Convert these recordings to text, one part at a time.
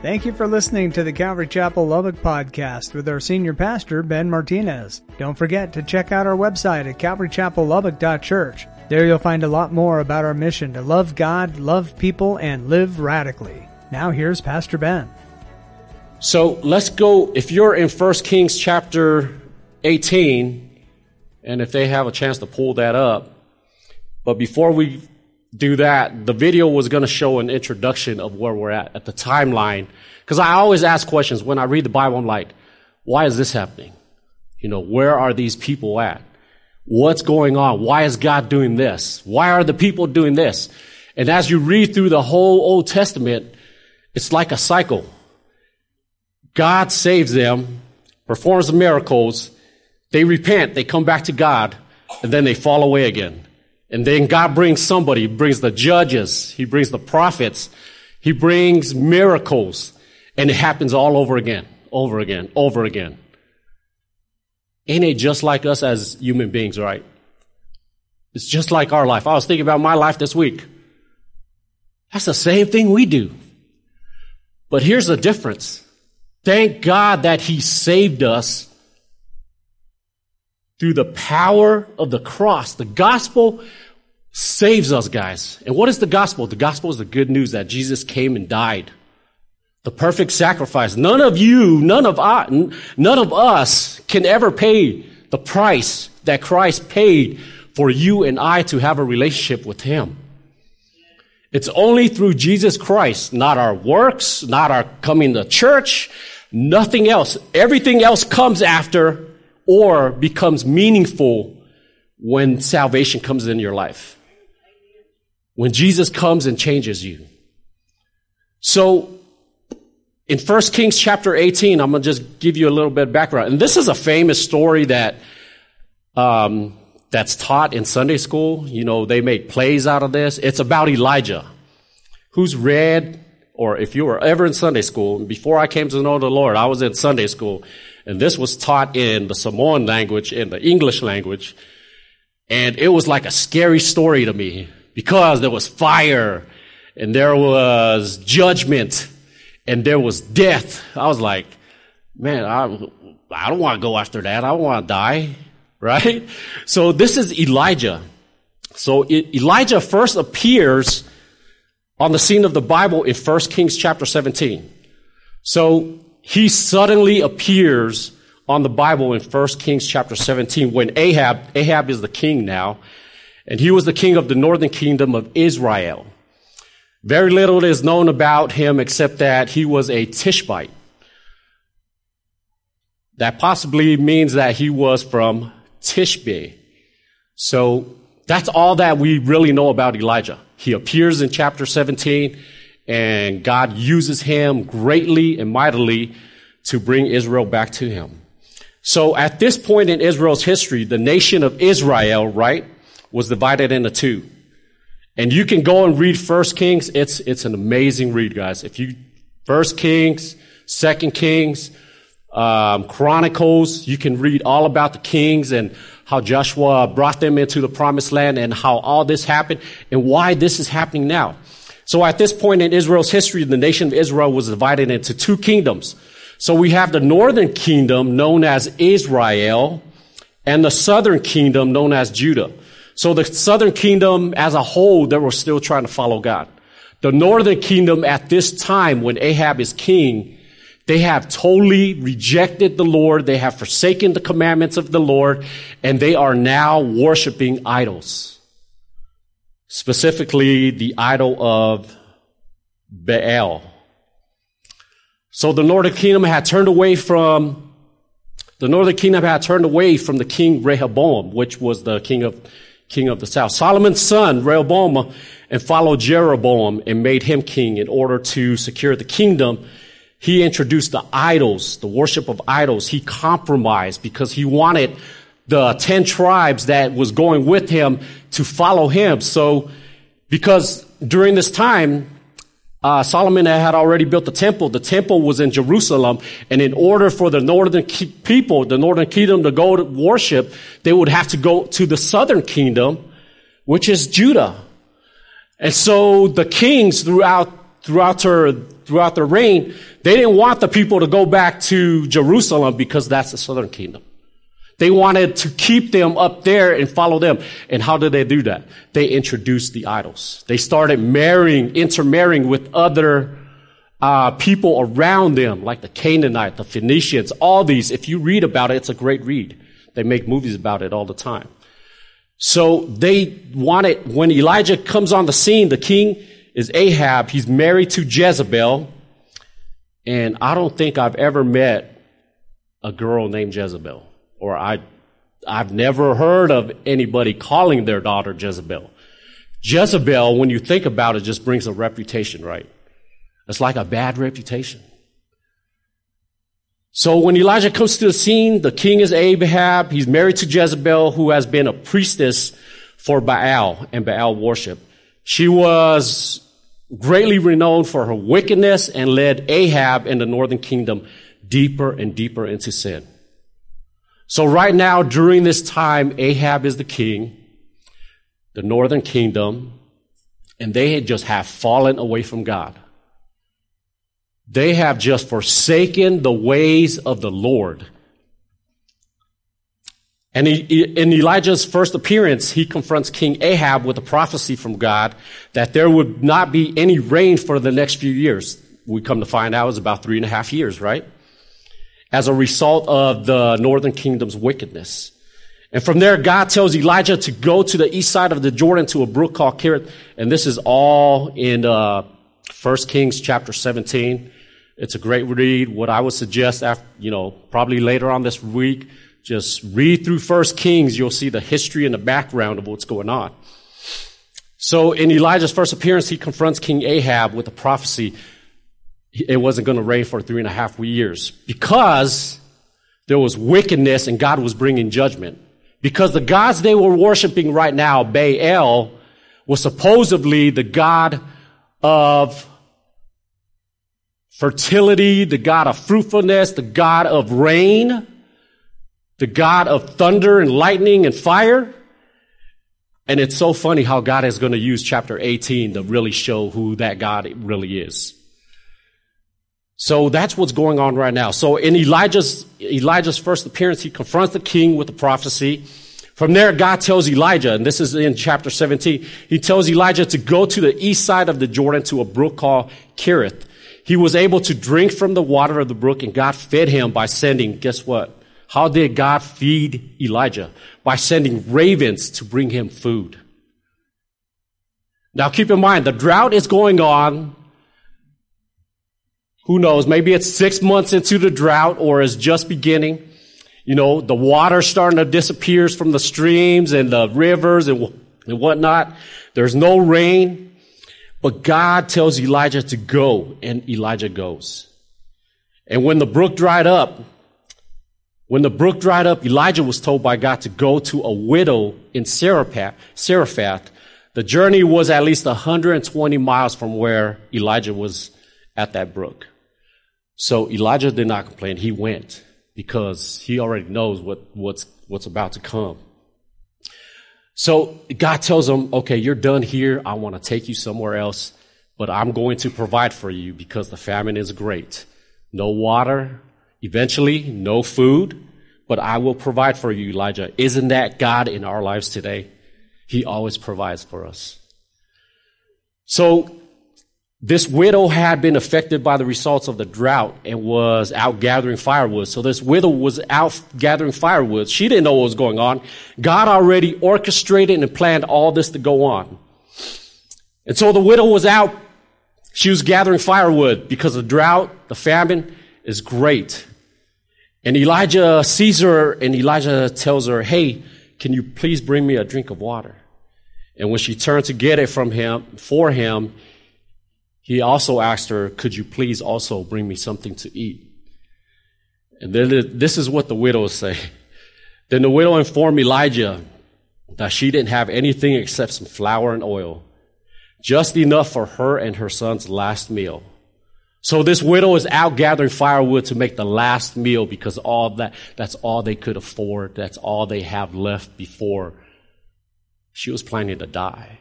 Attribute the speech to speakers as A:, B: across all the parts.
A: Thank you for listening to the Calvary Chapel Lubbock podcast with our senior pastor, Ben Martinez. Don't forget to check out our website at calvarychapellubbock.church. There you'll find a lot more about our mission to love God, love people, and live radically. Now here's Pastor Ben.
B: So let's go, if you're in 1 Kings chapter 18, and if they have a chance to pull that up, but before we do that, the video was going to show an introduction of where we're at, at the timeline. Because I always ask questions when I read the Bible. I'm like, why is this happening? You know, where are these people at? What's going on? Why is God doing this? Why are the people doing this? And as you read through the whole Old Testament, it's like a cycle. God saves them, performs the miracles, they repent, they come back to God, and then they fall away again. And then God brings somebody, He brings the judges, He brings the prophets, He brings miracles, and it happens all over again, over again, over again. Ain't it just like us as human beings, right? It's just like our life. I was thinking about my life this week. That's the same thing we do. But here's the difference. Thank God that He saved us through the power of the cross. The gospel saves us, guys. And what is the gospel? The gospel is the good news that Jesus came and died. The perfect sacrifice. None of you, none of us, none of us can ever pay the price that Christ paid for you and I to have a relationship with Him. It's only through Jesus Christ, not our works, not our coming to church, nothing else. Everything else comes after or becomes meaningful when salvation comes in your life. When Jesus comes and changes you. So, in 1 Kings chapter 18, I'm going to just give you a little bit of background. And this is a famous story that, um, that's taught in Sunday school. You know, they make plays out of this. It's about Elijah. Who's read, or if you were ever in Sunday school, before I came to know the Lord, I was in Sunday school. And this was taught in the Samoan language, in the English language. And it was like a scary story to me because there was fire and there was judgment and there was death. I was like, man, I, I don't want to go after that. I don't want to die. Right? So this is Elijah. So Elijah first appears on the scene of the Bible in 1 Kings chapter 17. So he suddenly appears on the Bible in 1 Kings chapter 17 when Ahab, Ahab is the king now, and he was the king of the northern kingdom of Israel. Very little is known about him except that he was a Tishbite. That possibly means that he was from Tishbe. So that's all that we really know about Elijah. He appears in chapter 17 and God uses him greatly and mightily to bring Israel back to him. So at this point in Israel's history, the nation of Israel, right, was divided into two. And you can go and read First Kings. It's, it's an amazing read, guys. If you, First Kings, Second Kings, um, Chronicles, you can read all about the kings and how Joshua brought them into the promised land and how all this happened and why this is happening now. So at this point in Israel's history, the nation of Israel was divided into two kingdoms. So we have the northern kingdom known as Israel and the southern kingdom known as Judah. So the southern kingdom as a whole, they were still trying to follow God. The northern kingdom at this time when Ahab is king, they have totally rejected the Lord. They have forsaken the commandments of the Lord and they are now worshiping idols specifically the idol of Baal. So the northern kingdom had turned away from the northern kingdom had turned away from the king Rehoboam, which was the king of king of the south. Solomon's son Rehoboam and followed Jeroboam and made him king in order to secure the kingdom. He introduced the idols, the worship of idols. He compromised because he wanted the 10 tribes that was going with him to follow him. So, because during this time, uh, Solomon had already built the temple. The temple was in Jerusalem, and in order for the northern people, the northern kingdom, to go to worship, they would have to go to the southern kingdom, which is Judah. And so the kings throughout throughout her, throughout their reign, they didn't want the people to go back to Jerusalem because that's the southern kingdom. They wanted to keep them up there and follow them. And how did they do that? They introduced the idols. They started marrying, intermarrying with other uh, people around them, like the Canaanite, the Phoenicians, all these. If you read about it, it's a great read. They make movies about it all the time. So they wanted, when Elijah comes on the scene, the king is Ahab. He's married to Jezebel. And I don't think I've ever met a girl named Jezebel. Or I, I've never heard of anybody calling their daughter Jezebel. Jezebel, when you think about it, just brings a reputation, right? It's like a bad reputation. So when Elijah comes to the scene, the king is Ahab. He's married to Jezebel, who has been a priestess for Baal and Baal worship. She was greatly renowned for her wickedness and led Ahab and the northern kingdom deeper and deeper into sin. So right now, during this time, Ahab is the king, the northern kingdom, and they just have fallen away from God. They have just forsaken the ways of the Lord. And in Elijah's first appearance, he confronts King Ahab with a prophecy from God that there would not be any rain for the next few years. We come to find out it was about three and a half years, right? As a result of the northern kingdom's wickedness. And from there, God tells Elijah to go to the east side of the Jordan to a brook called Kerith. And this is all in uh, 1 Kings chapter 17. It's a great read. What I would suggest after, you know, probably later on this week, just read through First Kings. You'll see the history and the background of what's going on. So in Elijah's first appearance, he confronts King Ahab with a prophecy. It wasn't going to rain for three and a half years because there was wickedness and God was bringing judgment. Because the gods they were worshiping right now, Baal, was supposedly the god of fertility, the God of fruitfulness, the God of rain, the God of thunder and lightning and fire. And it's so funny how God is going to use chapter 18 to really show who that God really is. So that's what's going on right now. So in Elijah's, Elijah's first appearance, he confronts the king with the prophecy. From there, God tells Elijah, and this is in chapter 17, he tells Elijah to go to the east side of the Jordan to a brook called Kerith. He was able to drink from the water of the brook and God fed him by sending, guess what? How did God feed Elijah? By sending ravens to bring him food. Now keep in mind, the drought is going on. Who knows? Maybe it's six months into the drought or is just beginning. You know, the water starting to disappear from the streams and the rivers and, and whatnot. There's no rain. But God tells Elijah to go, and Elijah goes. And when the brook dried up, when the brook dried up, Elijah was told by God to go to a widow in Zarephath. The journey was at least 120 miles from where Elijah was at that brook. So Elijah did not complain. He went because he already knows what, what's, what's about to come. So God tells him, okay, you're done here. I want to take you somewhere else, but I'm going to provide for you because the famine is great. No water, eventually no food, but I will provide for you, Elijah. Isn't that God in our lives today? He always provides for us. So this widow had been affected by the results of the drought and was out gathering firewood. So this widow was out gathering firewood. She didn't know what was going on. God already orchestrated and planned all this to go on. And so the widow was out. She was gathering firewood because the drought, the famine is great. And Elijah sees her and Elijah tells her, Hey, can you please bring me a drink of water? And when she turned to get it from him, for him, he also asked her, Could you please also bring me something to eat? And then this is what the widows say. Then the widow informed Elijah that she didn't have anything except some flour and oil, just enough for her and her son's last meal. So this widow is out gathering firewood to make the last meal because all that, that's all they could afford. That's all they have left before she was planning to die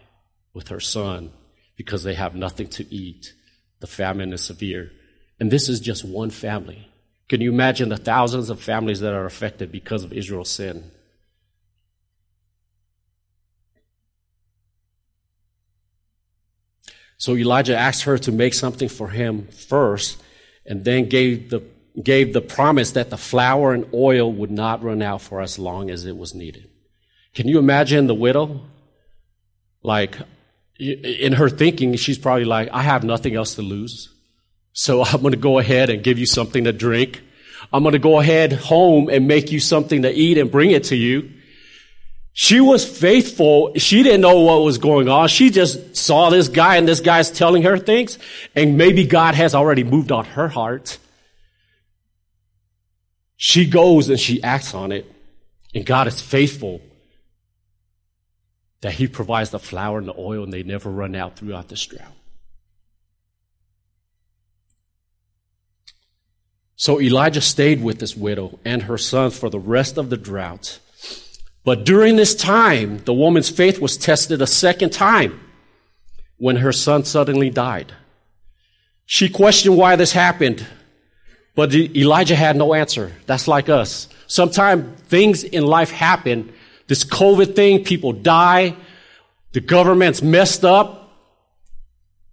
B: with her son because they have nothing to eat the famine is severe. And this is just one family. Can you imagine the thousands of families that are affected because of Israel's sin? So Elijah asked her to make something for him first and then gave the, gave the promise that the flour and oil would not run out for as long as it was needed. Can you imagine the widow? Like, in her thinking, she's probably like, I have nothing else to lose. So I'm going to go ahead and give you something to drink. I'm going to go ahead home and make you something to eat and bring it to you. She was faithful. She didn't know what was going on. She just saw this guy and this guy's telling her things and maybe God has already moved on her heart. She goes and she acts on it and God is faithful that he provides the flour and the oil and they never run out throughout this drought. So Elijah stayed with this widow and her sons for the rest of the drought. But during this time, the woman's faith was tested a second time when her son suddenly died. She questioned why this happened, but Elijah had no answer. That's like us. Sometimes things in life happen. This COVID thing, people die. The government's messed up.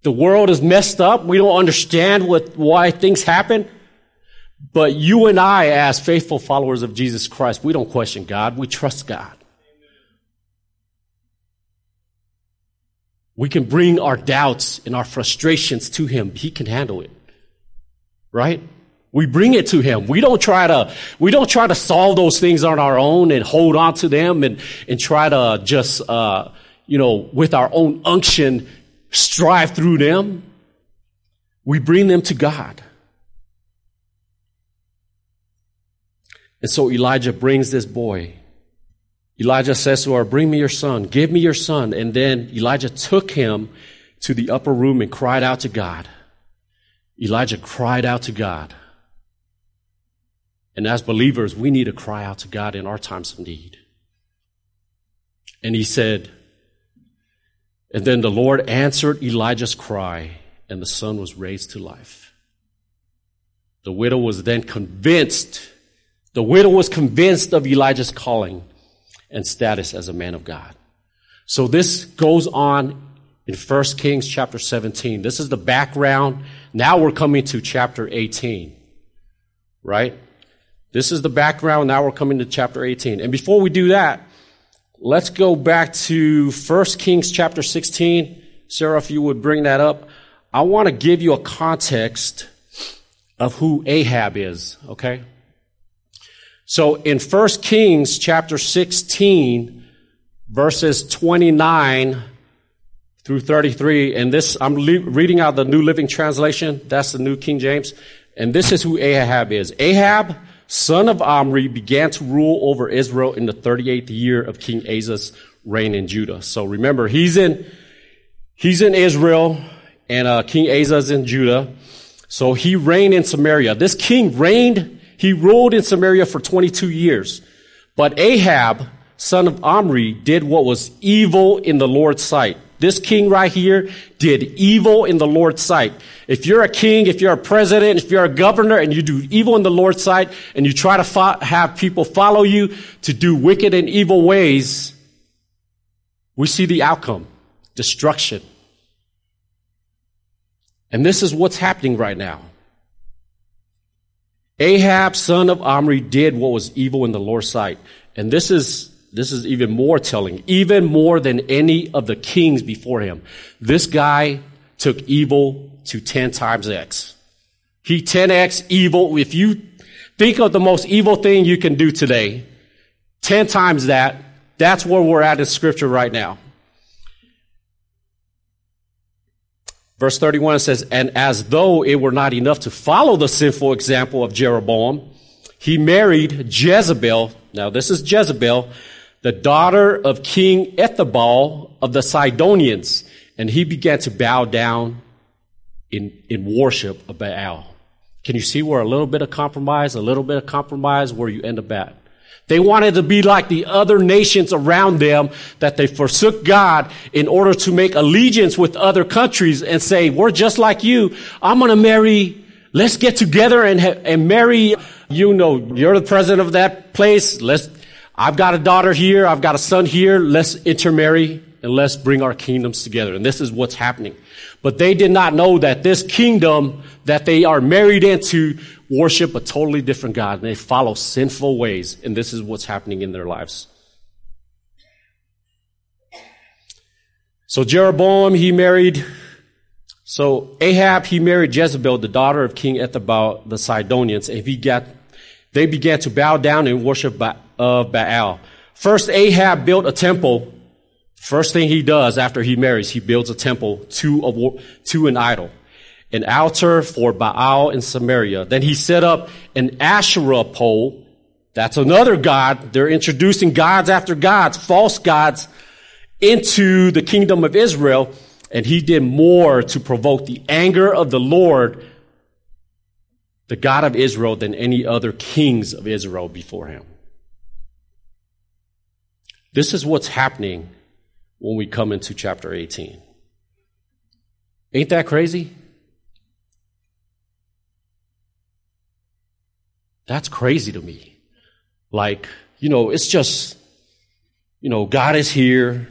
B: The world is messed up. We don't understand what, why things happen. But you and I, as faithful followers of Jesus Christ, we don't question God. We trust God. We can bring our doubts and our frustrations to Him. He can handle it. Right? We bring it to Him. We don't try to, we don't try to solve those things on our own and hold on to them and, and try to just, uh, you know, with our own unction, strive through them. We bring them to God. And so Elijah brings this boy. Elijah says to her, Bring me your son, give me your son. And then Elijah took him to the upper room and cried out to God. Elijah cried out to God. And as believers, we need to cry out to God in our times of need. And he said, and then the Lord answered Elijah's cry, and the son was raised to life. The widow was then convinced the widow was convinced of Elijah's calling and status as a man of God. So this goes on in 1 Kings chapter 17. This is the background. Now we're coming to chapter 18. Right? This is the background. Now we're coming to chapter 18. And before we do that, let's go back to 1 Kings chapter 16. Sarah, if you would bring that up. I want to give you a context of who Ahab is, okay? So in 1 Kings chapter 16, verses 29 through 33, and this, I'm reading out the New Living Translation. That's the New King James. And this is who Ahab is. Ahab, son of Omri, began to rule over Israel in the 38th year of King Asa's reign in Judah. So remember, he's in, he's in Israel, and uh, King Asa is in Judah. So he reigned in Samaria. This king reigned he ruled in Samaria for 22 years. But Ahab, son of Omri, did what was evil in the Lord's sight. This king right here did evil in the Lord's sight. If you're a king, if you're a president, if you're a governor and you do evil in the Lord's sight and you try to fo- have people follow you to do wicked and evil ways, we see the outcome. Destruction. And this is what's happening right now. Ahab, son of Omri, did what was evil in the Lord's sight. And this is, this is even more telling, even more than any of the kings before him. This guy took evil to 10 times X. He 10X evil. If you think of the most evil thing you can do today, 10 times that, that's where we're at in scripture right now. Verse 31 says, And as though it were not enough to follow the sinful example of Jeroboam, he married Jezebel. Now this is Jezebel, the daughter of King Ethbaal of the Sidonians. And he began to bow down in, in worship of Baal. Can you see where a little bit of compromise, a little bit of compromise, where you end up at? They wanted to be like the other nations around them that they forsook God in order to make allegiance with other countries and say, we're just like you. I'm going to marry. Let's get together and, and marry. You know, you're the president of that place. Let's, I've got a daughter here. I've got a son here. Let's intermarry and let's bring our kingdoms together. And this is what's happening. But they did not know that this kingdom that they are married into worship a totally different God and they follow sinful ways. And this is what's happening in their lives. So Jeroboam, he married, so Ahab, he married Jezebel, the daughter of King Ethbaal, the Sidonians, and he got, they began to bow down and worship of Baal. First, Ahab built a temple. First thing he does after he marries, he builds a temple to, a, to an idol an altar for Baal in Samaria. Then he set up an Asherah pole. That's another god. They're introducing gods after gods, false gods, into the kingdom of Israel. And he did more to provoke the anger of the Lord, the God of Israel, than any other kings of Israel before him. This is what's happening when we come into chapter 18. Ain't that crazy? That's crazy to me. Like, you know, it's just, you know, God is here.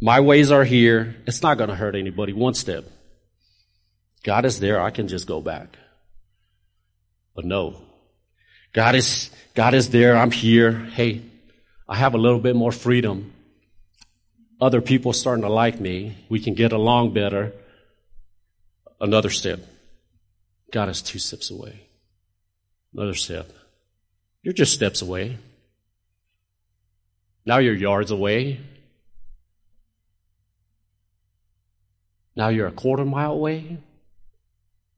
B: My ways are here. It's not going to hurt anybody one step. God is there. I can just go back. But no. God is, God is there. I'm here. Hey, I have a little bit more freedom. Other people starting to like me. We can get along better. Another step. God is two steps away. Another step. You're just steps away. Now you're yards away. Now you're a quarter mile away.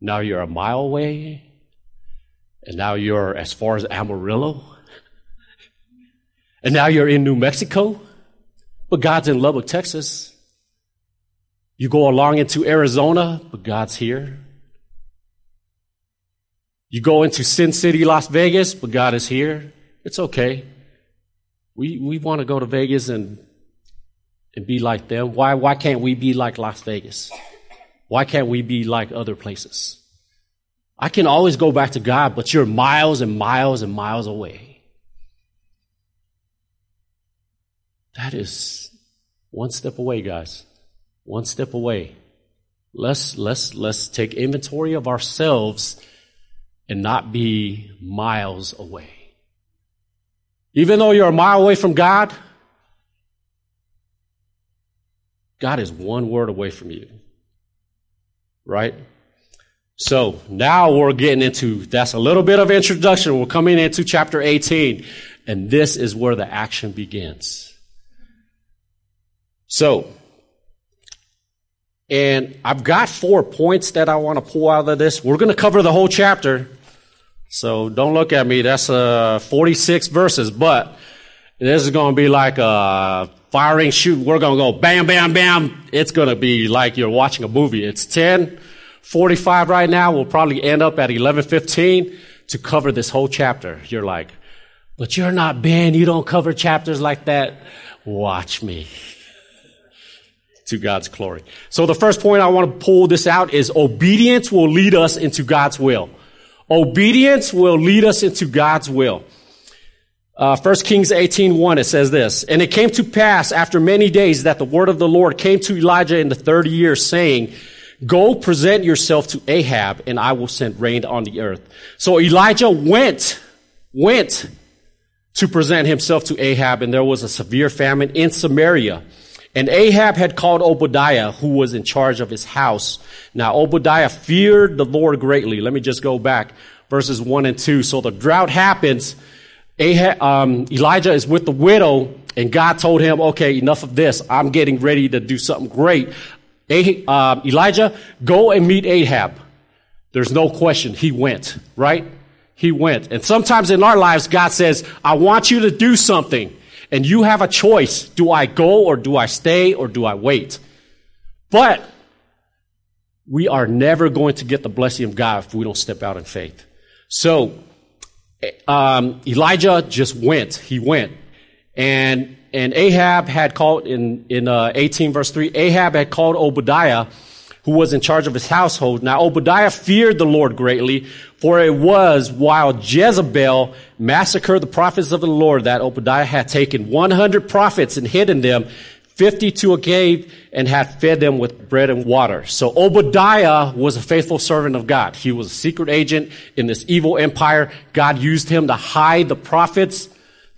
B: Now you're a mile away. And now you're as far as Amarillo. and now you're in New Mexico. But God's in Lubbock, Texas. You go along into Arizona, but God's here. You go into Sin City, Las Vegas, but God is here. It's okay. We, we want to go to Vegas and, and be like them. Why, why can't we be like Las Vegas? Why can't we be like other places? I can always go back to God, but you're miles and miles and miles away. That is one step away, guys. One step away. Let's, let's, let's take inventory of ourselves and not be miles away. Even though you're a mile away from God, God is one word away from you. Right? So now we're getting into, that's a little bit of introduction. We're coming into chapter 18, and this is where the action begins. So, and I've got four points that I want to pull out of this. We're going to cover the whole chapter. So don't look at me. That's uh, 46 verses, but this is going to be like a firing shoot. We're going to go bam, bam, bam. It's going to be like you're watching a movie. It's 10:45 right now. We'll probably end up at 11:15 to cover this whole chapter. You're like, but you're not Ben. You don't cover chapters like that. Watch me. To God's glory. So the first point I want to pull this out is obedience will lead us into God's will. Obedience will lead us into God's will. Uh, 1 Kings 18, 1, it says this, And it came to pass after many days that the word of the Lord came to Elijah in the third year, saying, Go present yourself to Ahab, and I will send rain on the earth. So Elijah went, went to present himself to Ahab, and there was a severe famine in Samaria. And Ahab had called Obadiah, who was in charge of his house. Now Obadiah feared the Lord greatly. Let me just go back. Verses 1 and 2. So the drought happens. Ahab, um, Elijah is with the widow, and God told him, okay, enough of this. I'm getting ready to do something great. Uh, Elijah, go and meet Ahab. There's no question. He went, right? He went. And sometimes in our lives, God says, I want you to do something. And you have a choice. Do I go or do I stay or do I wait? But we are never going to get the blessing of God if we don't step out in faith. So um, Elijah just went. He went. And, and Ahab had called in, in uh, 18 verse 3, Ahab had called Obadiah, who was in charge of his household. Now Obadiah feared the Lord greatly, for it was while Jezebel massacred the prophets of the Lord that Obadiah had taken 100 prophets and hidden them 50 to a cave and had fed them with bread and water. So Obadiah was a faithful servant of God. He was a secret agent in this evil empire. God used him to hide the prophets,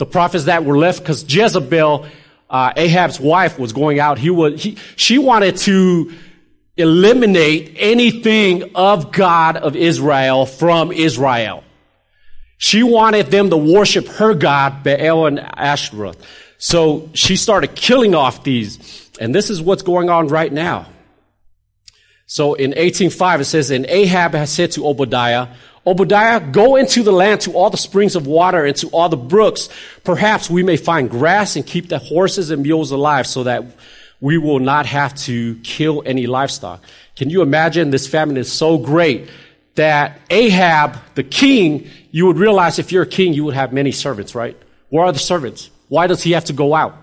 B: the prophets that were left because Jezebel, uh, Ahab's wife was going out. He was, he, she wanted to eliminate anything of God of Israel from Israel. She wanted them to worship her God, Baal and Ashtoreth. So she started killing off these. And this is what's going on right now. So in 18.5 it says, And Ahab has said to Obadiah, Obadiah, go into the land to all the springs of water and to all the brooks. Perhaps we may find grass and keep the horses and mules alive so that we will not have to kill any livestock. Can you imagine this famine is so great that Ahab, the king, you would realize if you're a king, you would have many servants, right? Where are the servants? Why does he have to go out?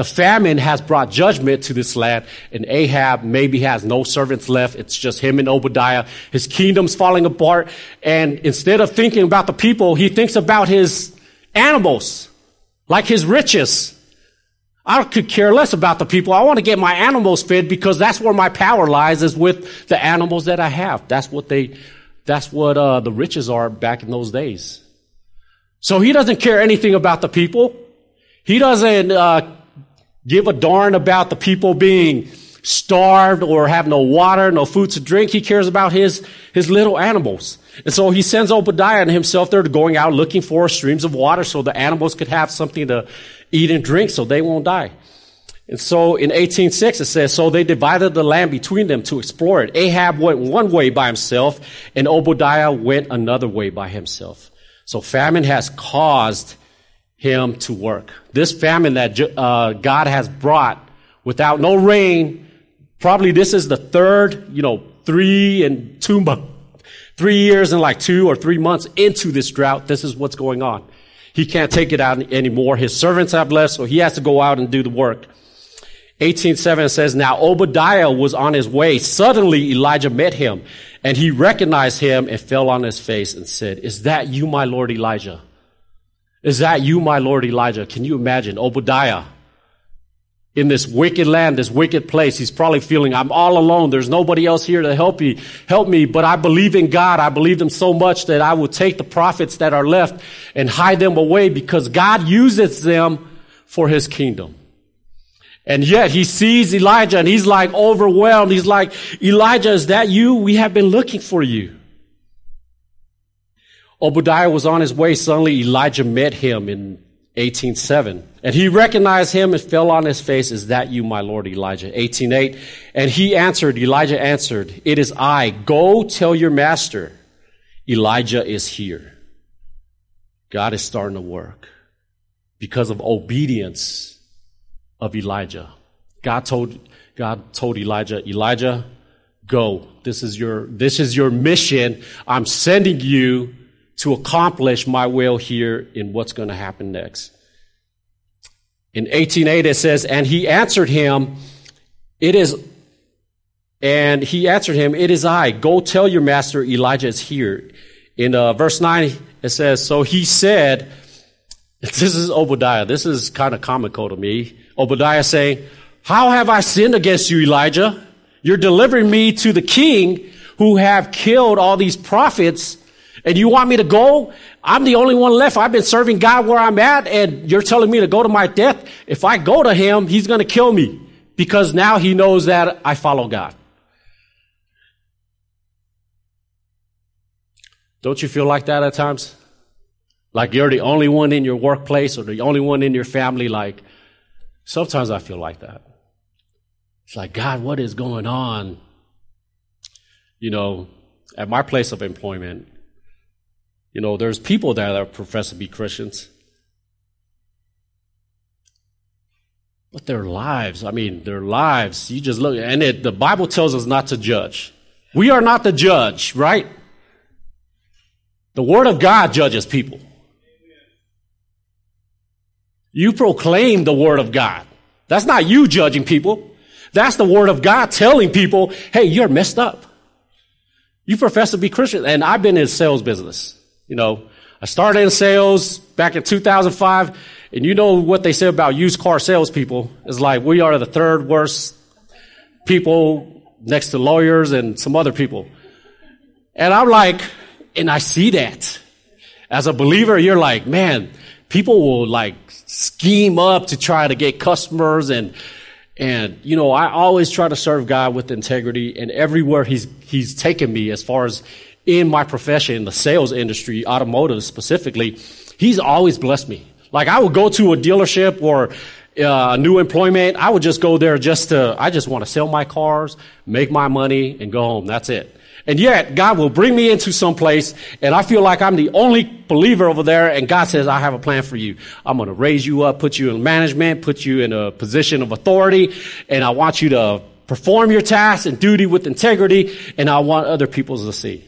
B: The famine has brought judgment to this land, and Ahab maybe has no servants left. It's just him and Obadiah. His kingdom's falling apart, and instead of thinking about the people, he thinks about his animals, like his riches. I could care less about the people. I want to get my animals fed because that's where my power lies is with the animals that I have. That's what they, that's what uh, the riches are back in those days. So he doesn't care anything about the people. He doesn't uh, give a darn about the people being starved or have no water, no food to drink. He cares about his, his little animals. And so he sends Obadiah and himself there to going out looking for streams of water so the animals could have something to eat and drink so they won't die. And so in 18.6 it says, So they divided the land between them to explore it. Ahab went one way by himself and Obadiah went another way by himself. So famine has caused him to work. This famine that uh, God has brought without no rain, probably this is the third, you know, three and two months, three years and like two or three months into this drought. This is what's going on. He can't take it out anymore. His servants have left, so he has to go out and do the work. 18.7 says, Now Obadiah was on his way. Suddenly Elijah met him, and he recognized him and fell on his face and said, Is that you, my Lord Elijah? Is that you, my Lord Elijah? Can you imagine Obadiah in this wicked land, this wicked place? He's probably feeling, I'm all alone. There's nobody else here to help me, help me, but I believe in God. I believe them so much that I will take the prophets that are left and hide them away because God uses them for his kingdom. And yet he sees Elijah and he's like overwhelmed. He's like, Elijah, is that you? We have been looking for you. Obadiah was on his way. Suddenly Elijah met him in 18.7. And he recognized him and fell on his face. Is that you, my Lord Elijah? 18.8. And he answered, Elijah answered, It is I. Go tell your master, Elijah is here. God is starting to work because of obedience of Elijah. God told, God told Elijah, Elijah, go. This is your, this is your mission. I'm sending you to accomplish my will here in what's going to happen next. In 18.8 it says, and he answered him, it is, and he answered him, it is I. Go tell your master Elijah is here. In uh, verse 9 it says, so he said, this is Obadiah. This is kind of comical to me. Obadiah saying, How have I sinned against you, Elijah? You're delivering me to the king who have killed all these prophets and you want me to go? I'm the only one left. I've been serving God where I'm at and you're telling me to go to my death. If I go to him, he's going to kill me because now he knows that I follow God. Don't you feel like that at times? Like you're the only one in your workplace or the only one in your family. Like sometimes I feel like that. It's like, God, what is going on? You know, at my place of employment, you know, there's people that profess to be Christians. But their lives, I mean, their lives, you just look, and it, the Bible tells us not to judge. We are not the judge, right? The Word of God judges people. You proclaim the Word of God. That's not you judging people. That's the Word of God telling people, hey, you're messed up. You profess to be Christian. And I've been in sales business. You know, I started in sales back in 2005. And you know what they say about used car salespeople is like, we are the third worst people next to lawyers and some other people. And I'm like, and I see that. As a believer, you're like, man, people will like scheme up to try to get customers and and you know I always try to serve God with integrity and everywhere he's he's taken me as far as in my profession the sales industry automotive specifically he's always blessed me like I would go to a dealership or uh, new employment I would just go there just to I just want to sell my cars make my money and go home that's it and yet, God will bring me into some place, and I feel like I'm the only believer over there, and God says, I have a plan for you. I'm going to raise you up, put you in management, put you in a position of authority, and I want you to perform your tasks and duty with integrity, and I want other people to see.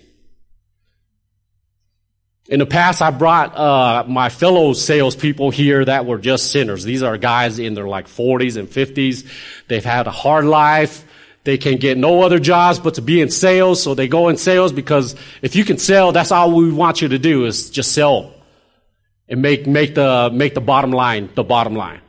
B: In the past, I brought uh, my fellow salespeople here that were just sinners. These are guys in their like 40s and 50s. They've had a hard life. They can get no other jobs but to be in sales, so they go in sales because if you can sell, that's all we want you to do is just sell and make, make the, make the bottom line the bottom line.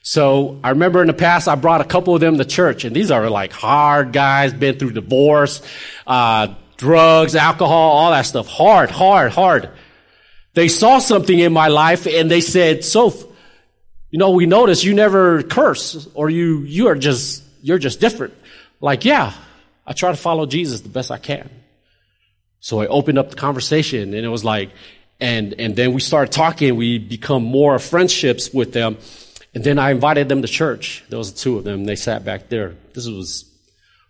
B: So I remember in the past I brought a couple of them to church and these are like hard guys, been through divorce, uh, drugs, alcohol, all that stuff. Hard, hard, hard. They saw something in my life and they said, so, you know, we noticed you never curse or you, you are just you're just different. Like, yeah, I try to follow Jesus the best I can. So I opened up the conversation and it was like, and, and then we started talking. We become more friendships with them. And then I invited them to church. There was two of them. They sat back there. This was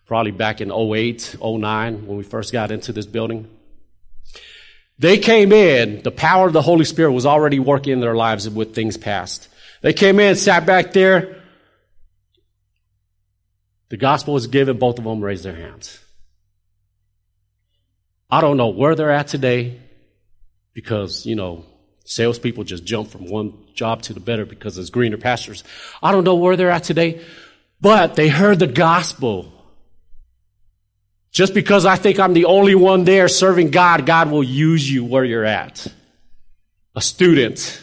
B: probably back in 08, 09 when we first got into this building. They came in. The power of the Holy Spirit was already working in their lives with things past. They came in, sat back there. The gospel was given, both of them raised their hands. I don't know where they're at today because, you know, salespeople just jump from one job to the better because there's greener pastures. I don't know where they're at today, but they heard the gospel. Just because I think I'm the only one there serving God, God will use you where you're at. A student,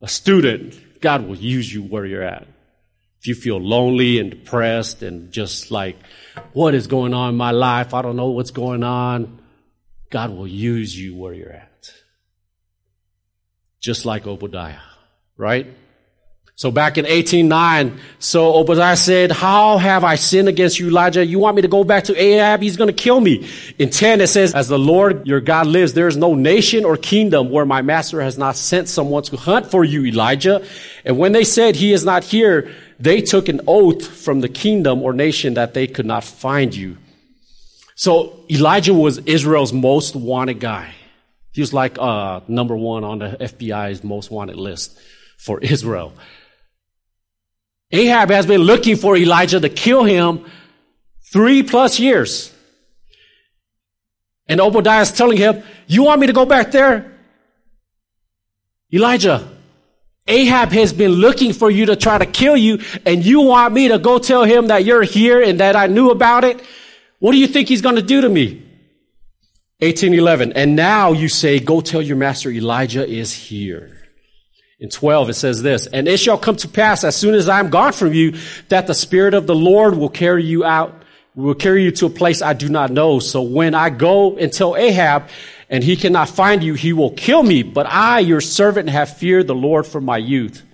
B: a student, God will use you where you're at if you feel lonely and depressed and just like, what is going on in my life? I don't know what's going on. God will use you where you're at. Just like Obadiah, right? So back in 18.9, so Obadiah said, how have I sinned against you, Elijah? You want me to go back to Ahab? He's going to kill me. In 10, it says, as the Lord your God lives, there is no nation or kingdom where my master has not sent someone to hunt for you, Elijah. And when they said he is not here, they took an oath from the kingdom or nation that they could not find you. So Elijah was Israel's most wanted guy. He was like uh, number one on the FBI's most wanted list for Israel. Ahab has been looking for Elijah to kill him three plus years. And Obadiah is telling him, you want me to go back there? Elijah, Ahab has been looking for you to try to kill you and you want me to go tell him that you're here and that I knew about it? What do you think he's going to do to me? 1811. And now you say, go tell your master Elijah is here. In 12, it says this, and it shall come to pass as soon as I am gone from you that the Spirit of the Lord will carry you out, will carry you to a place I do not know. So when I go and tell Ahab and he cannot find you, he will kill me. But I, your servant, have feared the Lord from my youth.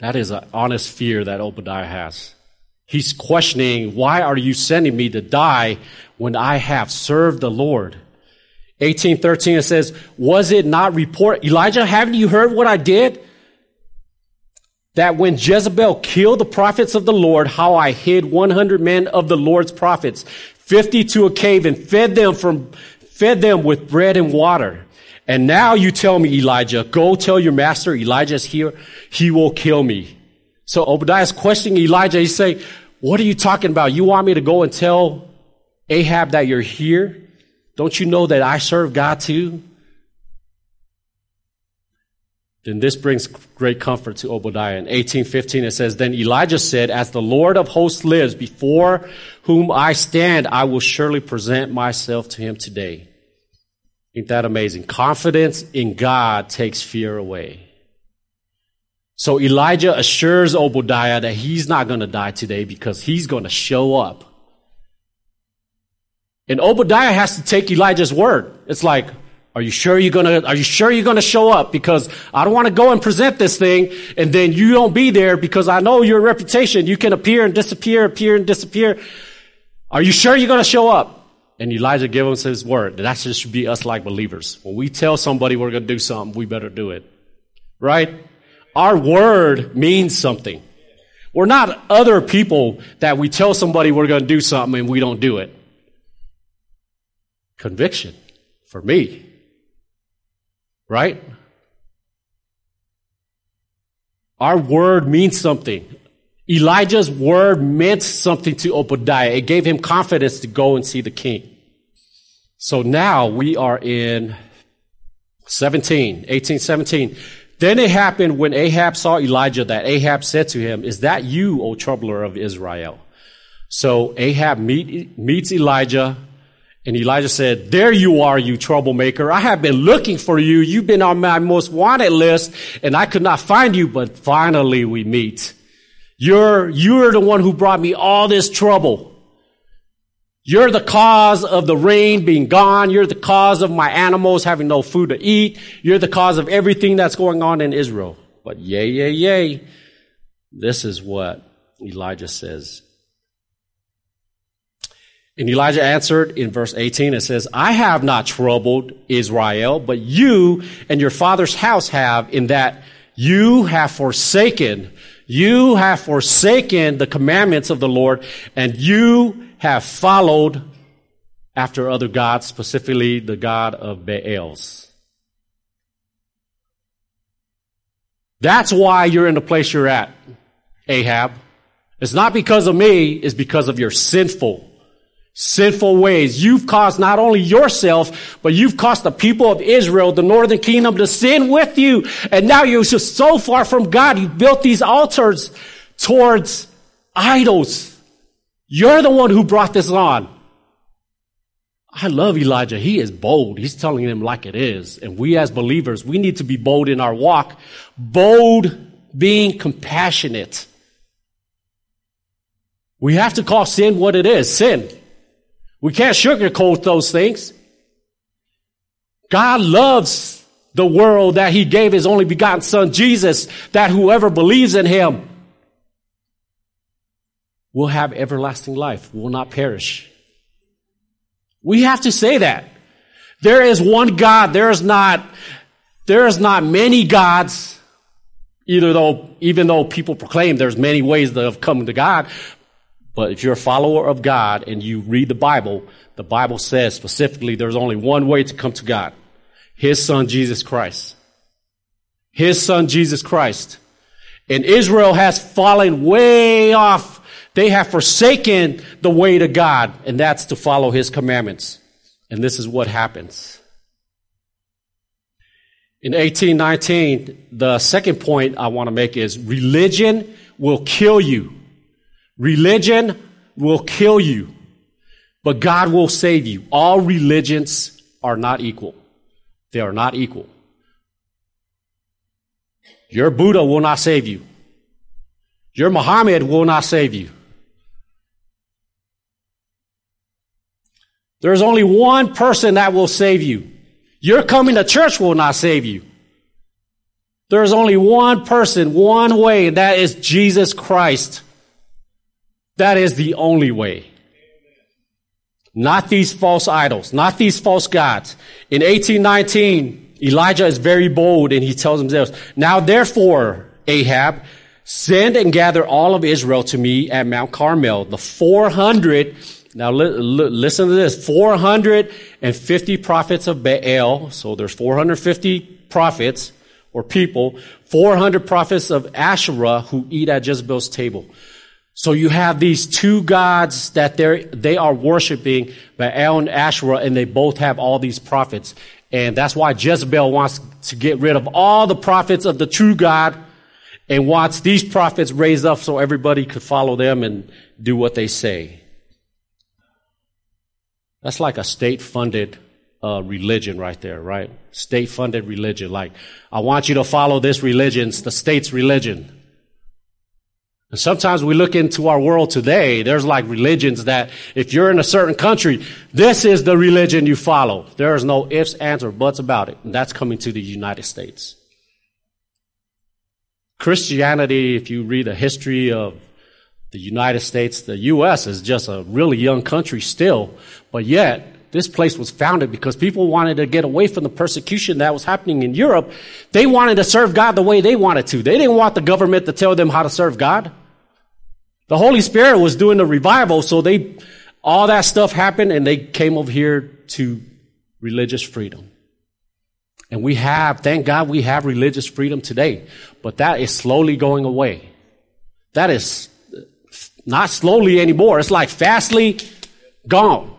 B: That is an honest fear that Obadiah has. He's questioning, why are you sending me to die when I have served the Lord? 1813 it says, was it not report, Elijah, haven't you heard what I did? That when Jezebel killed the prophets of the Lord, how I hid 100 men of the Lord's prophets, 50 to a cave and fed them from, fed them with bread and water. And now you tell me, Elijah, go tell your master Elijah's here. He will kill me. So Obadiah is questioning Elijah. He's saying, what are you talking about? You want me to go and tell Ahab, that you're here? Don't you know that I serve God too? Then this brings great comfort to Obadiah. In 1815 it says, Then Elijah said, As the Lord of hosts lives, before whom I stand, I will surely present myself to him today. Ain't that amazing? Confidence in God takes fear away. So Elijah assures Obadiah that he's not going to die today because he's going to show up. And Obadiah has to take Elijah's word. It's like, are you sure you're gonna, are you sure you're gonna show up? Because I don't want to go and present this thing and then you don't be there because I know your reputation. You can appear and disappear, appear and disappear. Are you sure you're gonna show up? And Elijah gives him his word. That should be us like believers. When we tell somebody we're gonna do something, we better do it. Right? Our word means something. We're not other people that we tell somebody we're gonna do something and we don't do it. Conviction for me Right? Our word means something. Elijah's word meant something to Obadiah. It gave him confidence to go and see the king. So now we are in 17, 18, 17. Then it happened when Ahab saw Elijah that Ahab said to him, Is that you, O troubler of Israel? So Ahab meet, meets Elijah and Elijah said, there you are, you troublemaker. I have been looking for you. You've been on my most wanted list and I could not find you, but finally we meet. You're, you're the one who brought me all this trouble. You're the cause of the rain being gone. You're the cause of my animals having no food to eat. You're the cause of everything that's going on in Israel. But yay, yay, yay. This is what Elijah says and Elijah answered in verse 18, it says, I have not troubled Israel, but you and your father's house have in that you have forsaken, you have forsaken the commandments of the Lord and you have followed after other gods, specifically the God of Baals. That's why you're in the place you're at, Ahab. It's not because of me, it's because of your sinful sinful ways. You've caused not only yourself, but you've caused the people of Israel, the northern kingdom, to sin with you. And now you're just so far from God. You built these altars towards idols. You're the one who brought this on. I love Elijah. He is bold. He's telling them like it is. And we as believers, we need to be bold in our walk. Bold being compassionate. We have to call sin what it is. Sin. We can't sugarcoat those things. God loves the world that he gave his only begotten son, Jesus, that whoever believes in him will have everlasting life, will not perish. We have to say that. There is one God. There is not, there is not many gods, either though, even though people proclaim there's many ways of coming to God, but if you're a follower of God and you read the Bible, the Bible says specifically there's only one way to come to God. His son, Jesus Christ. His son, Jesus Christ. And Israel has fallen way off. They have forsaken the way to God, and that's to follow His commandments. And this is what happens. In 1819, the second point I want to make is religion will kill you. Religion will kill you, but God will save you. All religions are not equal. They are not equal. Your Buddha will not save you. Your Muhammad will not save you. There's only one person that will save you. Your coming to church will not save you. There's only one person, one way, and that is Jesus Christ. That is the only way. Not these false idols, not these false gods. In 1819, Elijah is very bold and he tells himself, Now therefore, Ahab, send and gather all of Israel to me at Mount Carmel, the 400, now li- li- listen to this, 450 prophets of Baal, so there's 450 prophets or people, 400 prophets of Asherah who eat at Jezebel's table. So you have these two gods that they they are worshiping, Baal and Asherah, and they both have all these prophets. And that's why Jezebel wants to get rid of all the prophets of the true God and wants these prophets raised up so everybody could follow them and do what they say. That's like a state funded uh, religion right there, right? State funded religion. Like, I want you to follow this religion. It's the state's religion. And sometimes we look into our world today, there's like religions that if you're in a certain country, this is the religion you follow. There is no ifs, ands, or buts about it. And that's coming to the United States. Christianity, if you read the history of the United States, the U.S. is just a really young country still, but yet this place was founded because people wanted to get away from the persecution that was happening in Europe. They wanted to serve God the way they wanted to. They didn't want the government to tell them how to serve God. The Holy Spirit was doing the revival, so they, all that stuff happened and they came over here to religious freedom. And we have, thank God we have religious freedom today, but that is slowly going away. That is not slowly anymore. It's like fastly gone.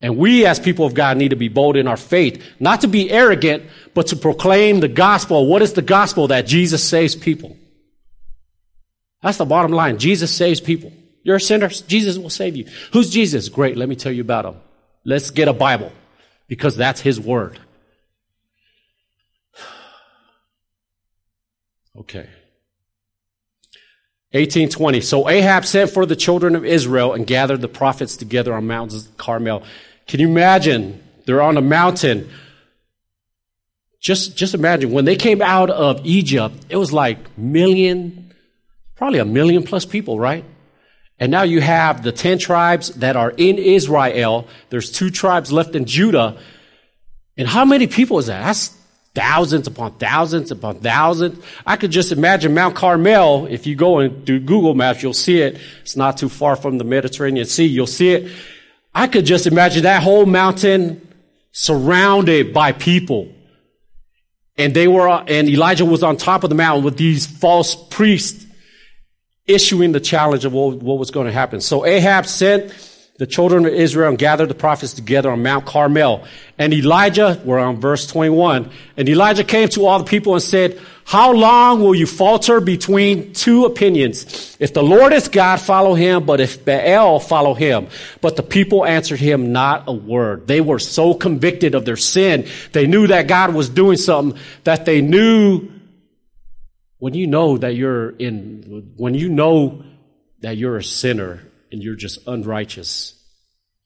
B: And we as people of God need to be bold in our faith, not to be arrogant, but to proclaim the gospel. What is the gospel? That Jesus saves people. That's the bottom line. Jesus saves people. You're a sinner. Jesus will save you. Who's Jesus? Great. Let me tell you about him. Let's get a Bible because that's his word. Okay. 1820. So Ahab sent for the children of Israel and gathered the prophets together on Mount Carmel. Can you imagine? They're on a mountain. Just, just imagine when they came out of Egypt, it was like million, probably a million plus people, right? And now you have the 10 tribes that are in Israel. There's two tribes left in Judah. And how many people is that? That's thousands upon thousands upon thousands. I could just imagine Mount Carmel. If you go and do Google Maps, you'll see it. It's not too far from the Mediterranean Sea. You'll see it. I could just imagine that whole mountain surrounded by people. And they were, and Elijah was on top of the mountain with these false priests issuing the challenge of what, what was going to happen. So Ahab sent the children of Israel and gathered the prophets together on Mount Carmel. And Elijah, we're on verse 21, and Elijah came to all the people and said, How long will you falter between two opinions? If the Lord is God, follow him, but if Baal, follow him. But the people answered him not a word. They were so convicted of their sin. They knew that God was doing something that they knew when you know that you're in, when you know that you're a sinner and you're just unrighteous.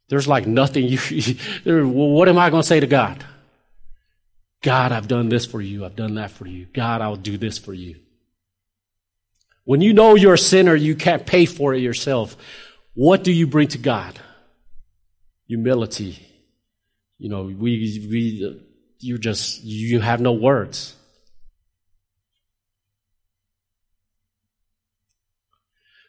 B: There's like nothing you, well, what am I going to say to God? God, I've done this for you. I've done that for you. God, I'll do this for you. When you know you're a sinner, you can't pay for it yourself. What do you bring to God? Humility. You know, we, we, you just, you have no words.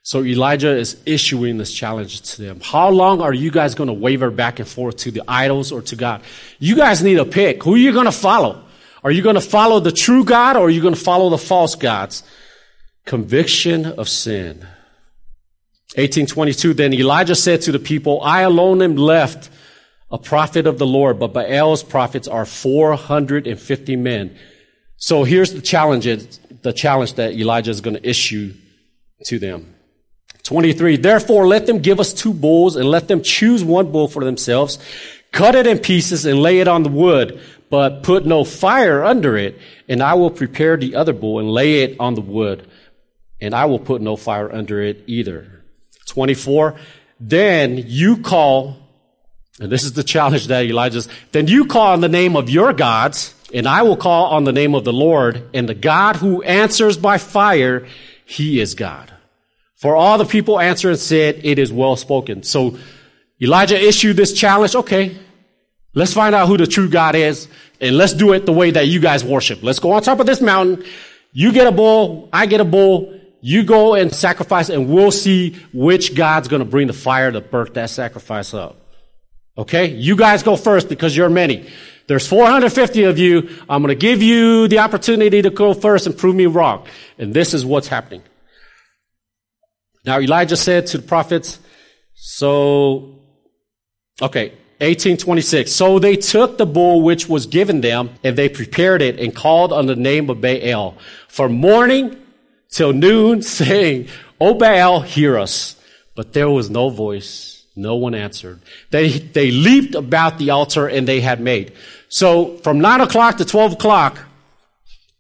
B: So Elijah is issuing this challenge to them. How long are you guys going to waver back and forth to the idols or to God? You guys need a pick. Who are you going to follow? Are you going to follow the true God or are you going to follow the false gods? Conviction of sin. 1822, then Elijah said to the people, I alone am left a prophet of the Lord, but Baal's prophets are 450 men. So here's the challenge, the challenge that Elijah is going to issue to them. 23. Therefore, let them give us two bulls and let them choose one bull for themselves, cut it in pieces and lay it on the wood, but put no fire under it. And I will prepare the other bull and lay it on the wood, and I will put no fire under it either. 24. Then you call, and this is the challenge that Elijah's, then you call on the name of your gods, and I will call on the name of the Lord, and the God who answers by fire, he is God. For all the people answered and said, it is well spoken. So Elijah issued this challenge. Okay, let's find out who the true God is and let's do it the way that you guys worship. Let's go on top of this mountain. You get a bull. I get a bull. You go and sacrifice and we'll see which God's going to bring the fire to burn that sacrifice up. Okay? You guys go first because you're many. There's 450 of you. I'm going to give you the opportunity to go first and prove me wrong. And this is what's happening. Now Elijah said to the prophets, so, okay, 1826. So they took the bull which was given them and they prepared it and called on the name of Baal from morning till noon saying, O Baal, hear us. But there was no voice. No one answered. They, they leaped about the altar and they had made. So from nine o'clock to 12 o'clock,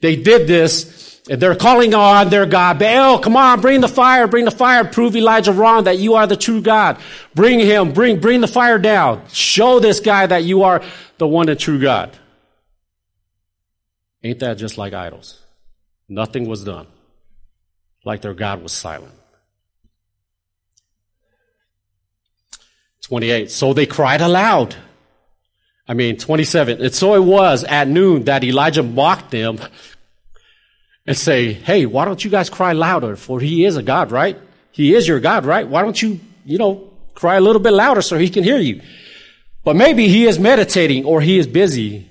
B: they did this and they're calling on their God. Baal, oh, come on, bring the fire, bring the fire. Prove Elijah wrong that you are the true God. Bring him, bring, bring the fire down. Show this guy that you are the one and true God. Ain't that just like idols? Nothing was done. Like their God was silent. 28. So they cried aloud. I mean, 27. And so it was at noon that Elijah mocked them and say, Hey, why don't you guys cry louder? For he is a God, right? He is your God, right? Why don't you, you know, cry a little bit louder so he can hear you? But maybe he is meditating or he is busy,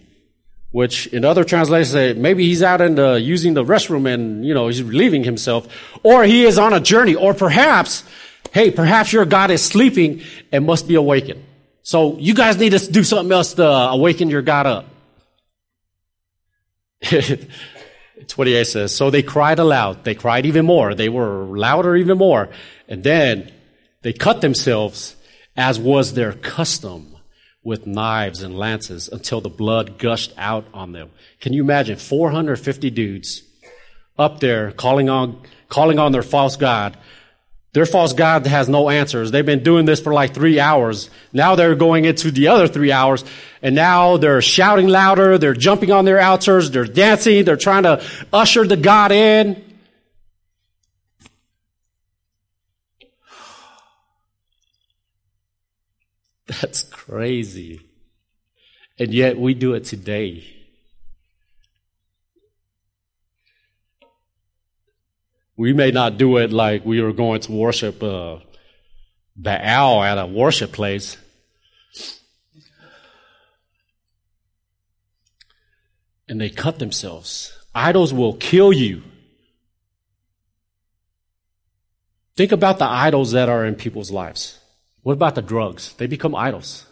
B: which in other translations say maybe he's out in the, using the restroom and, you know, he's relieving himself, or he is on a journey, or perhaps, hey, perhaps your God is sleeping and must be awakened. So you guys need to do something else to awaken your God up. 28 says, So they cried aloud. They cried even more. They were louder even more. And then they cut themselves as was their custom with knives and lances until the blood gushed out on them. Can you imagine 450 dudes up there calling on, calling on their false God their false God has no answers. They've been doing this for like three hours. Now they're going into the other three hours and now they're shouting louder. They're jumping on their altars. They're dancing. They're trying to usher the God in. That's crazy. And yet we do it today. We may not do it like we were going to worship uh, Baal at a worship place. And they cut themselves. Idols will kill you. Think about the idols that are in people's lives. What about the drugs? They become idols.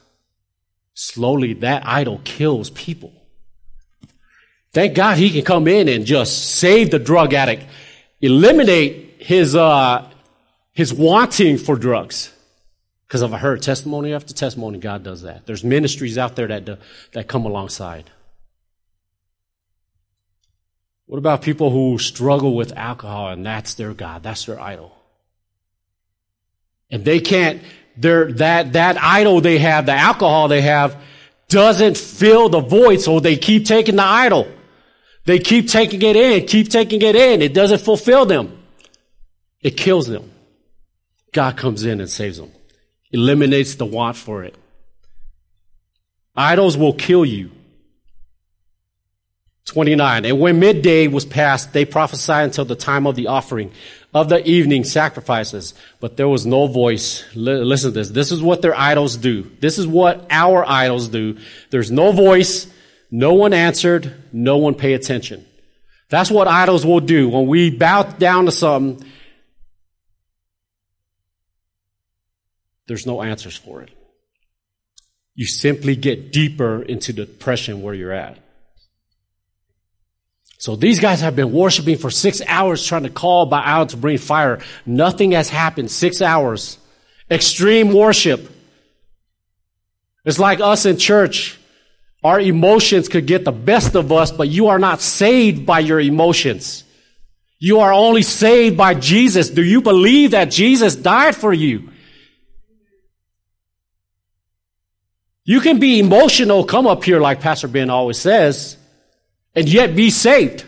B: Slowly, that idol kills people. Thank God he can come in and just save the drug addict eliminate his, uh, his wanting for drugs. Because I've heard testimony after testimony, God does that. There's ministries out there that, do, that come alongside. What about people who struggle with alcohol and that's their God, that's their idol? And they can't, their, that, that idol they have, the alcohol they have, doesn't fill the void, so they keep taking the idol. They keep taking it in, keep taking it in. It doesn't fulfill them. It kills them. God comes in and saves them. Eliminates the want for it. Idols will kill you. 29. And when midday was past, they prophesied until the time of the offering of the evening sacrifices. But there was no voice. listen to this. This is what their idols do. This is what our idols do. There's no voice. No one answered. No one pay attention. That's what idols will do. When we bow down to something, there's no answers for it. You simply get deeper into depression where you're at. So these guys have been worshiping for six hours trying to call by Baal to bring fire. Nothing has happened. Six hours. Extreme worship. It's like us in church. Our emotions could get the best of us, but you are not saved by your emotions. You are only saved by Jesus. Do you believe that Jesus died for you? You can be emotional, come up here like Pastor Ben always says, and yet be saved.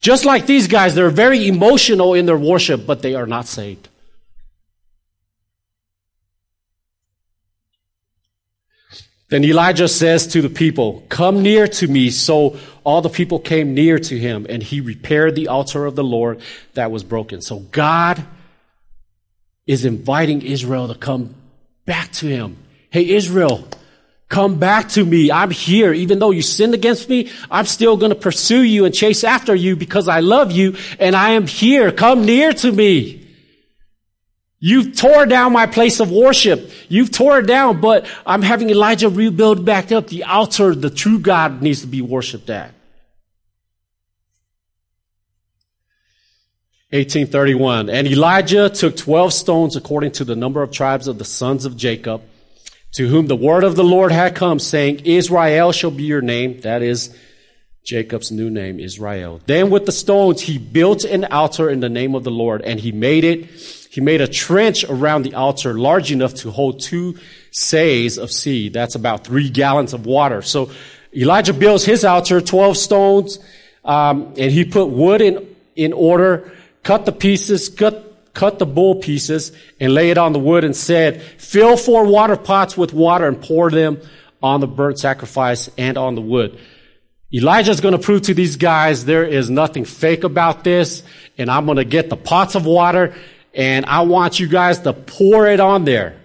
B: Just like these guys, they're very emotional in their worship, but they are not saved. Then Elijah says to the people, Come near to me. So all the people came near to him, and he repaired the altar of the Lord that was broken. So God is inviting Israel to come back to him. Hey, Israel, come back to me. I'm here. Even though you sinned against me, I'm still going to pursue you and chase after you because I love you and I am here. Come near to me. You've tore down my place of worship. You've tore it down, but I'm having Elijah rebuild back up the altar the true God needs to be worshiped at. 1831. And Elijah took 12 stones according to the number of tribes of the sons of Jacob, to whom the word of the Lord had come, saying, Israel shall be your name. That is Jacob's new name, Israel. Then with the stones, he built an altar in the name of the Lord, and he made it, he made a trench around the altar large enough to hold two seahs of seed. That's about three gallons of water. So Elijah builds his altar, 12 stones, um, and he put wood in, in order, cut the pieces, cut, cut the bull pieces, and lay it on the wood and said, fill four water pots with water and pour them on the burnt sacrifice and on the wood. Elijah's going to prove to these guys there is nothing fake about this, and I'm going to get the pots of water, and I want you guys to pour it on there.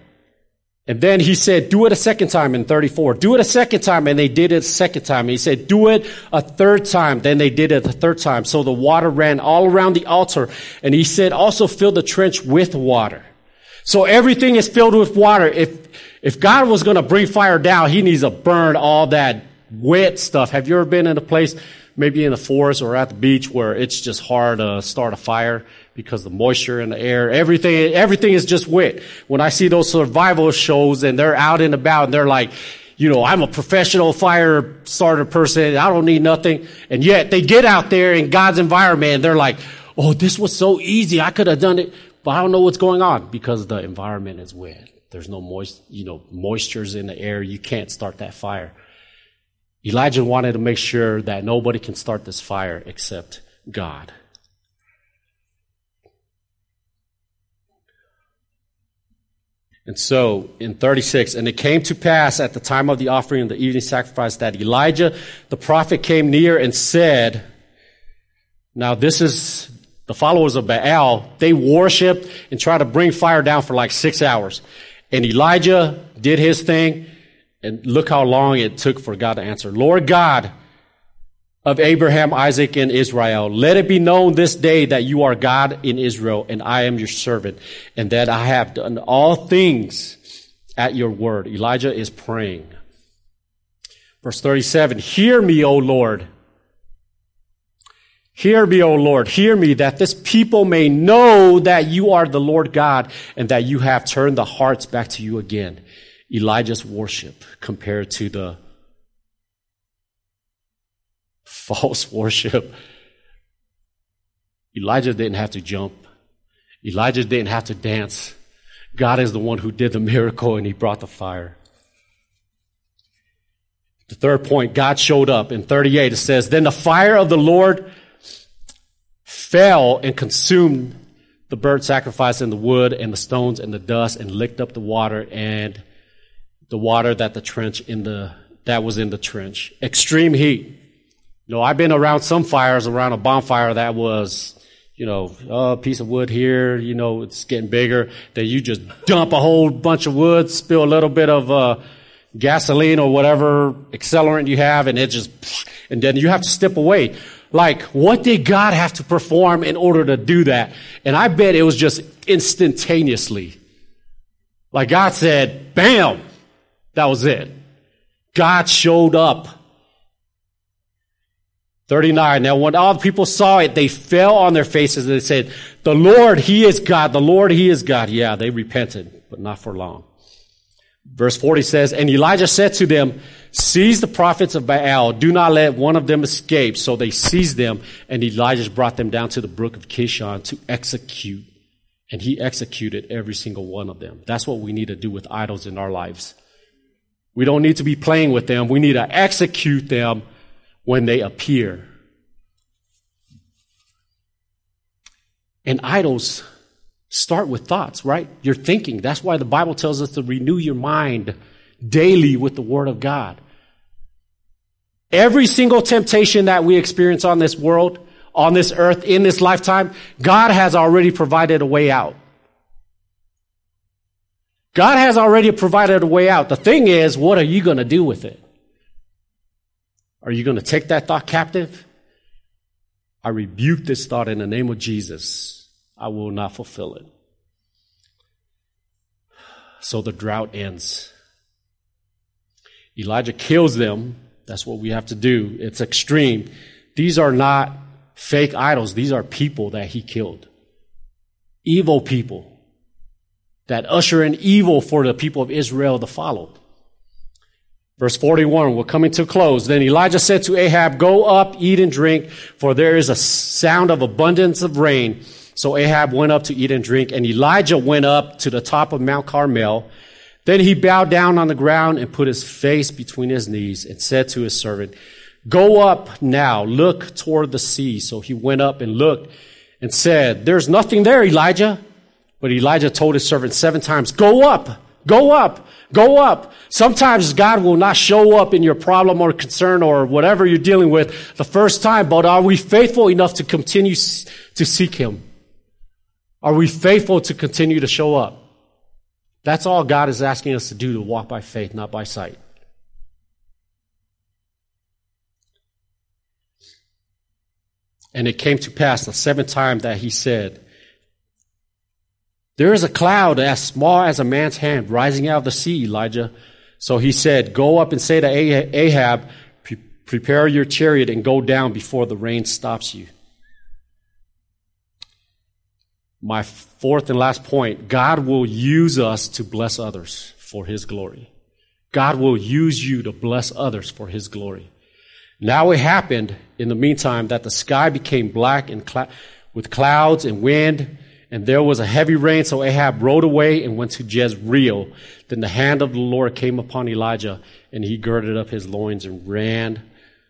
B: And then he said, do it a second time in 34. Do it a second time, and they did it a second time. And he said, do it a third time. Then they did it a third time. So the water ran all around the altar. And he said, also fill the trench with water. So everything is filled with water. If, if God was going to bring fire down, he needs to burn all that wet stuff. Have you ever been in a place, maybe in the forest or at the beach, where it's just hard to start a fire because the moisture in the air, everything, everything is just wet. When I see those survival shows and they're out and about and they're like, you know, I'm a professional fire starter person. I don't need nothing. And yet they get out there in God's environment and they're like, oh, this was so easy. I could have done it, but I don't know what's going on because the environment is wet. There's no moist, you know, moistures in the air. You can't start that fire. Elijah wanted to make sure that nobody can start this fire except God. And so in 36, and it came to pass at the time of the offering of the evening sacrifice that Elijah the prophet came near and said, now this is the followers of Baal, they worshiped and tried to bring fire down for like six hours. And Elijah did his thing. And look how long it took for God to answer. Lord God of Abraham, Isaac, and Israel, let it be known this day that you are God in Israel and I am your servant and that I have done all things at your word. Elijah is praying. Verse 37, hear me, O Lord. Hear me, O Lord. Hear me that this people may know that you are the Lord God and that you have turned the hearts back to you again. Elijah's worship compared to the false worship. Elijah didn't have to jump. Elijah didn't have to dance. God is the one who did the miracle and he brought the fire. The third point, God showed up. In 38, it says, Then the fire of the Lord fell and consumed the burnt sacrifice and the wood and the stones and the dust and licked up the water and the water that the trench in the that was in the trench. Extreme heat. You know, I've been around some fires around a bonfire that was, you know, a piece of wood here, you know, it's getting bigger. That you just dump a whole bunch of wood, spill a little bit of uh, gasoline or whatever accelerant you have, and it just, and then you have to step away. Like, what did God have to perform in order to do that? And I bet it was just instantaneously. Like God said, bam, that was it. God showed up. 39. Now, when all the people saw it, they fell on their faces and they said, The Lord, He is God. The Lord, He is God. Yeah, they repented, but not for long. Verse 40 says, And Elijah said to them, Seize the prophets of Baal. Do not let one of them escape. So they seized them, and Elijah brought them down to the brook of Kishon to execute. And he executed every single one of them. That's what we need to do with idols in our lives. We don't need to be playing with them. We need to execute them when they appear. And idols start with thoughts, right? You're thinking. That's why the Bible tells us to renew your mind daily with the Word of God. Every single temptation that we experience on this world, on this earth, in this lifetime, God has already provided a way out. God has already provided a way out. The thing is, what are you going to do with it? Are you going to take that thought captive? I rebuke this thought in the name of Jesus. I will not fulfill it. so the drought ends. Elijah kills them. That's what we have to do. It's extreme. These are not fake idols. These are people that he killed. Evil people that usher in evil for the people of Israel to follow. Verse 41, we're coming to a close. Then Elijah said to Ahab, Go up, eat and drink, for there is a sound of abundance of rain. So Ahab went up to eat and drink, and Elijah went up to the top of Mount Carmel. Then he bowed down on the ground and put his face between his knees and said to his servant, Go up now, look toward the sea. So he went up and looked and said, There's nothing there, Elijah. But Elijah told his servant seven times, Go up, go up. Go up. Sometimes God will not show up in your problem or concern or whatever you're dealing with the first time, but are we faithful enough to continue to seek Him? Are we faithful to continue to show up? That's all God is asking us to do to walk by faith, not by sight. And it came to pass the seventh time that he said, there is a cloud as small as a man's hand rising out of the sea, Elijah. So he said, Go up and say to Ahab, Prepare your chariot and go down before the rain stops you. My fourth and last point God will use us to bless others for his glory. God will use you to bless others for his glory. Now it happened in the meantime that the sky became black and cl- with clouds and wind and there was a heavy rain, so Ahab rode away and went to Jezreel. Then the hand of the Lord came upon Elijah, and he girded up his loins and ran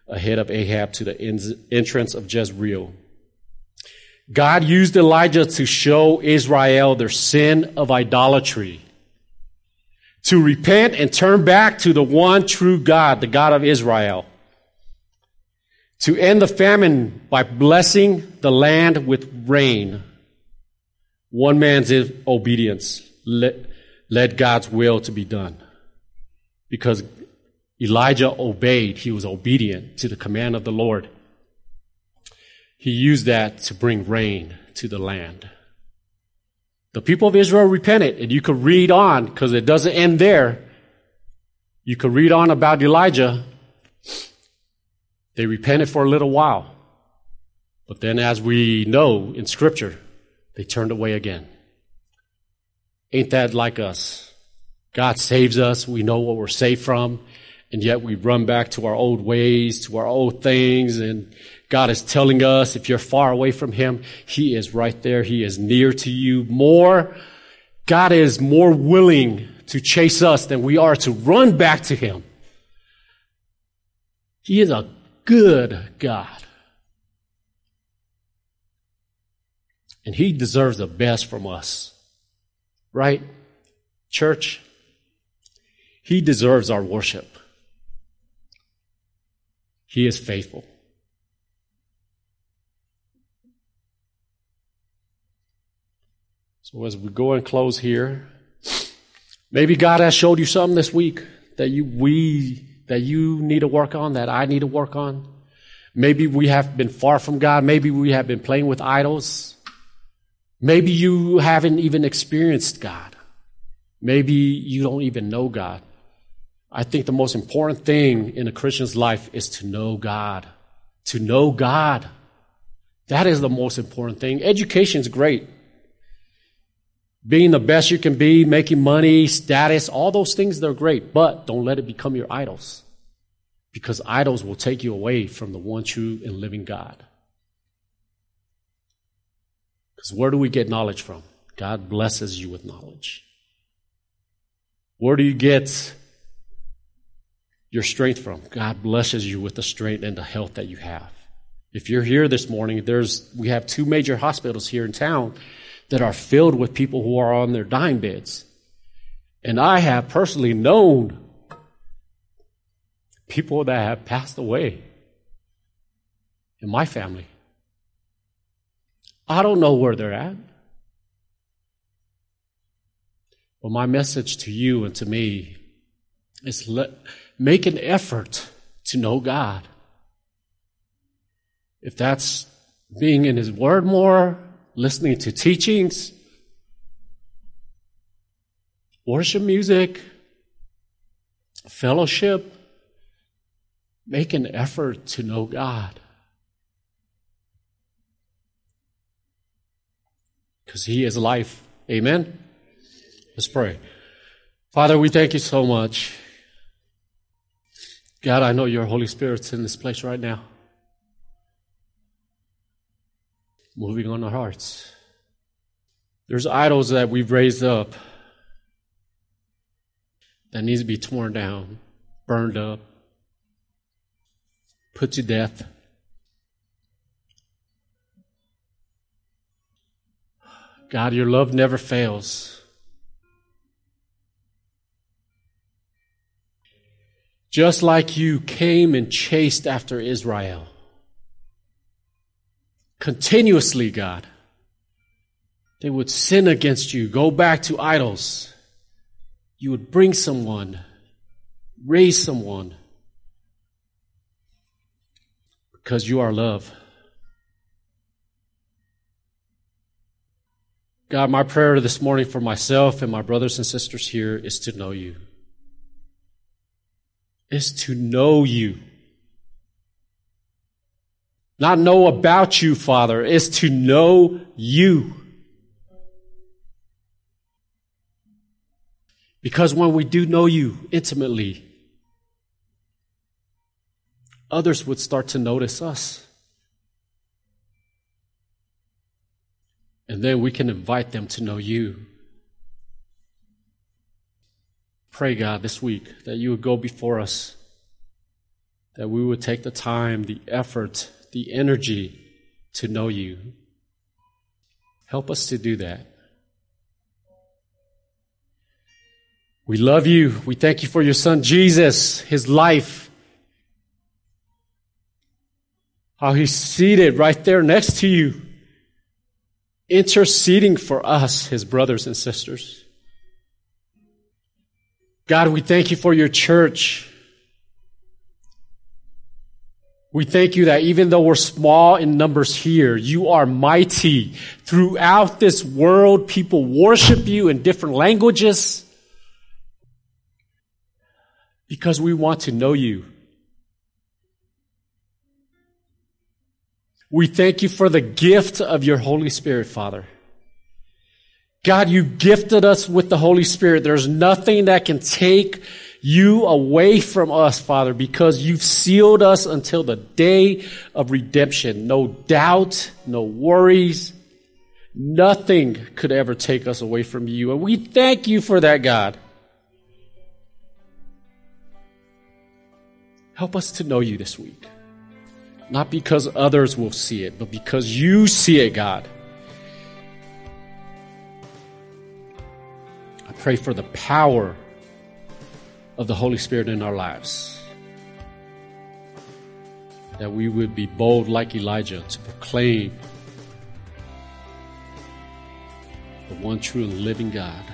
B: ahead of Ahab to the entrance of Jezreel. God used Elijah to show Israel their sin of idolatry, to repent and turn back to the one true God, the God of Israel, to end the famine by blessing the land with rain one man's obedience led God's will to be done. Because Elijah obeyed, he was obedient to the command of the Lord. He used that to bring rain to the land. The people of Israel repented, and you could read on because it doesn't end there. You could read on about Elijah. They repented for a little while. But then, as we know in Scripture, they turned away again. Ain't that like us? God saves us. We know what we're saved from. And yet we run back to our old ways, to our old things. And God is telling us if you're far away from Him, He is right there. He is near to you more. God is more willing to chase us than we are to run back to Him. He is a good God. And He deserves the best from us. Right? Church, He deserves our worship. He is faithful. So as we go and close here, maybe God has showed you something this week that you we that you need to work on, that I need to work on. Maybe we have been far from God. Maybe we have been playing with idols. Maybe you haven't even experienced God. Maybe you don't even know God. I think the most important thing in a Christian's life is to know God. To know God. That is the most important thing. Education is great. Being the best you can be, making money, status, all those things, they're great, but don't let it become your idols. Because idols will take you away from the one true and living God. Because where do we get knowledge from? God blesses you with knowledge. Where do you get your strength from? God blesses you with the strength and the health that you have. If you're here this morning, there's we have two major hospitals here in town that are filled with people who are on their dying beds. And I have personally known people that have passed away in my family. I don't know where they're at. But my message to you and to me is let, make an effort to know God. If that's being in His Word more, listening to teachings, worship music, fellowship, make an effort to know God. Because He is life. Amen? Let's pray. Father, we thank you so much. God, I know your Holy Spirit's in this place right now. Moving on our hearts. There's idols that we've raised up that needs to be torn down, burned up, put to death. God, your love never fails. Just like you came and chased after Israel. Continuously, God. They would sin against you, go back to idols. You would bring someone, raise someone, because you are love. God, my prayer this morning for myself and my brothers and sisters here is to know you. Is to know you. Not know about you, Father, is to know you. Because when we do know you intimately, others would start to notice us. And then we can invite them to know you. Pray, God, this week that you would go before us, that we would take the time, the effort, the energy to know you. Help us to do that. We love you. We thank you for your son Jesus, his life. How he's seated right there next to you, interceding for us, his brothers and sisters. God, we thank you for your church. We thank you that even though we're small in numbers here, you are mighty. Throughout this world, people worship you in different languages because we want to know you. We thank you for the gift of your Holy Spirit, Father. God, you gifted us with the Holy Spirit. There's nothing that can take you away from us, Father, because you've sealed us until the day of redemption. No doubt, no worries. Nothing could ever take us away from you. And we thank you for that, God. Help us to know you this week. Not because others will see it, but because you see it, God. I pray for the power of the Holy Spirit in our lives. That we would be bold like Elijah to proclaim the one true and living God.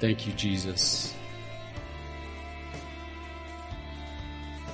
B: Thank you, Jesus.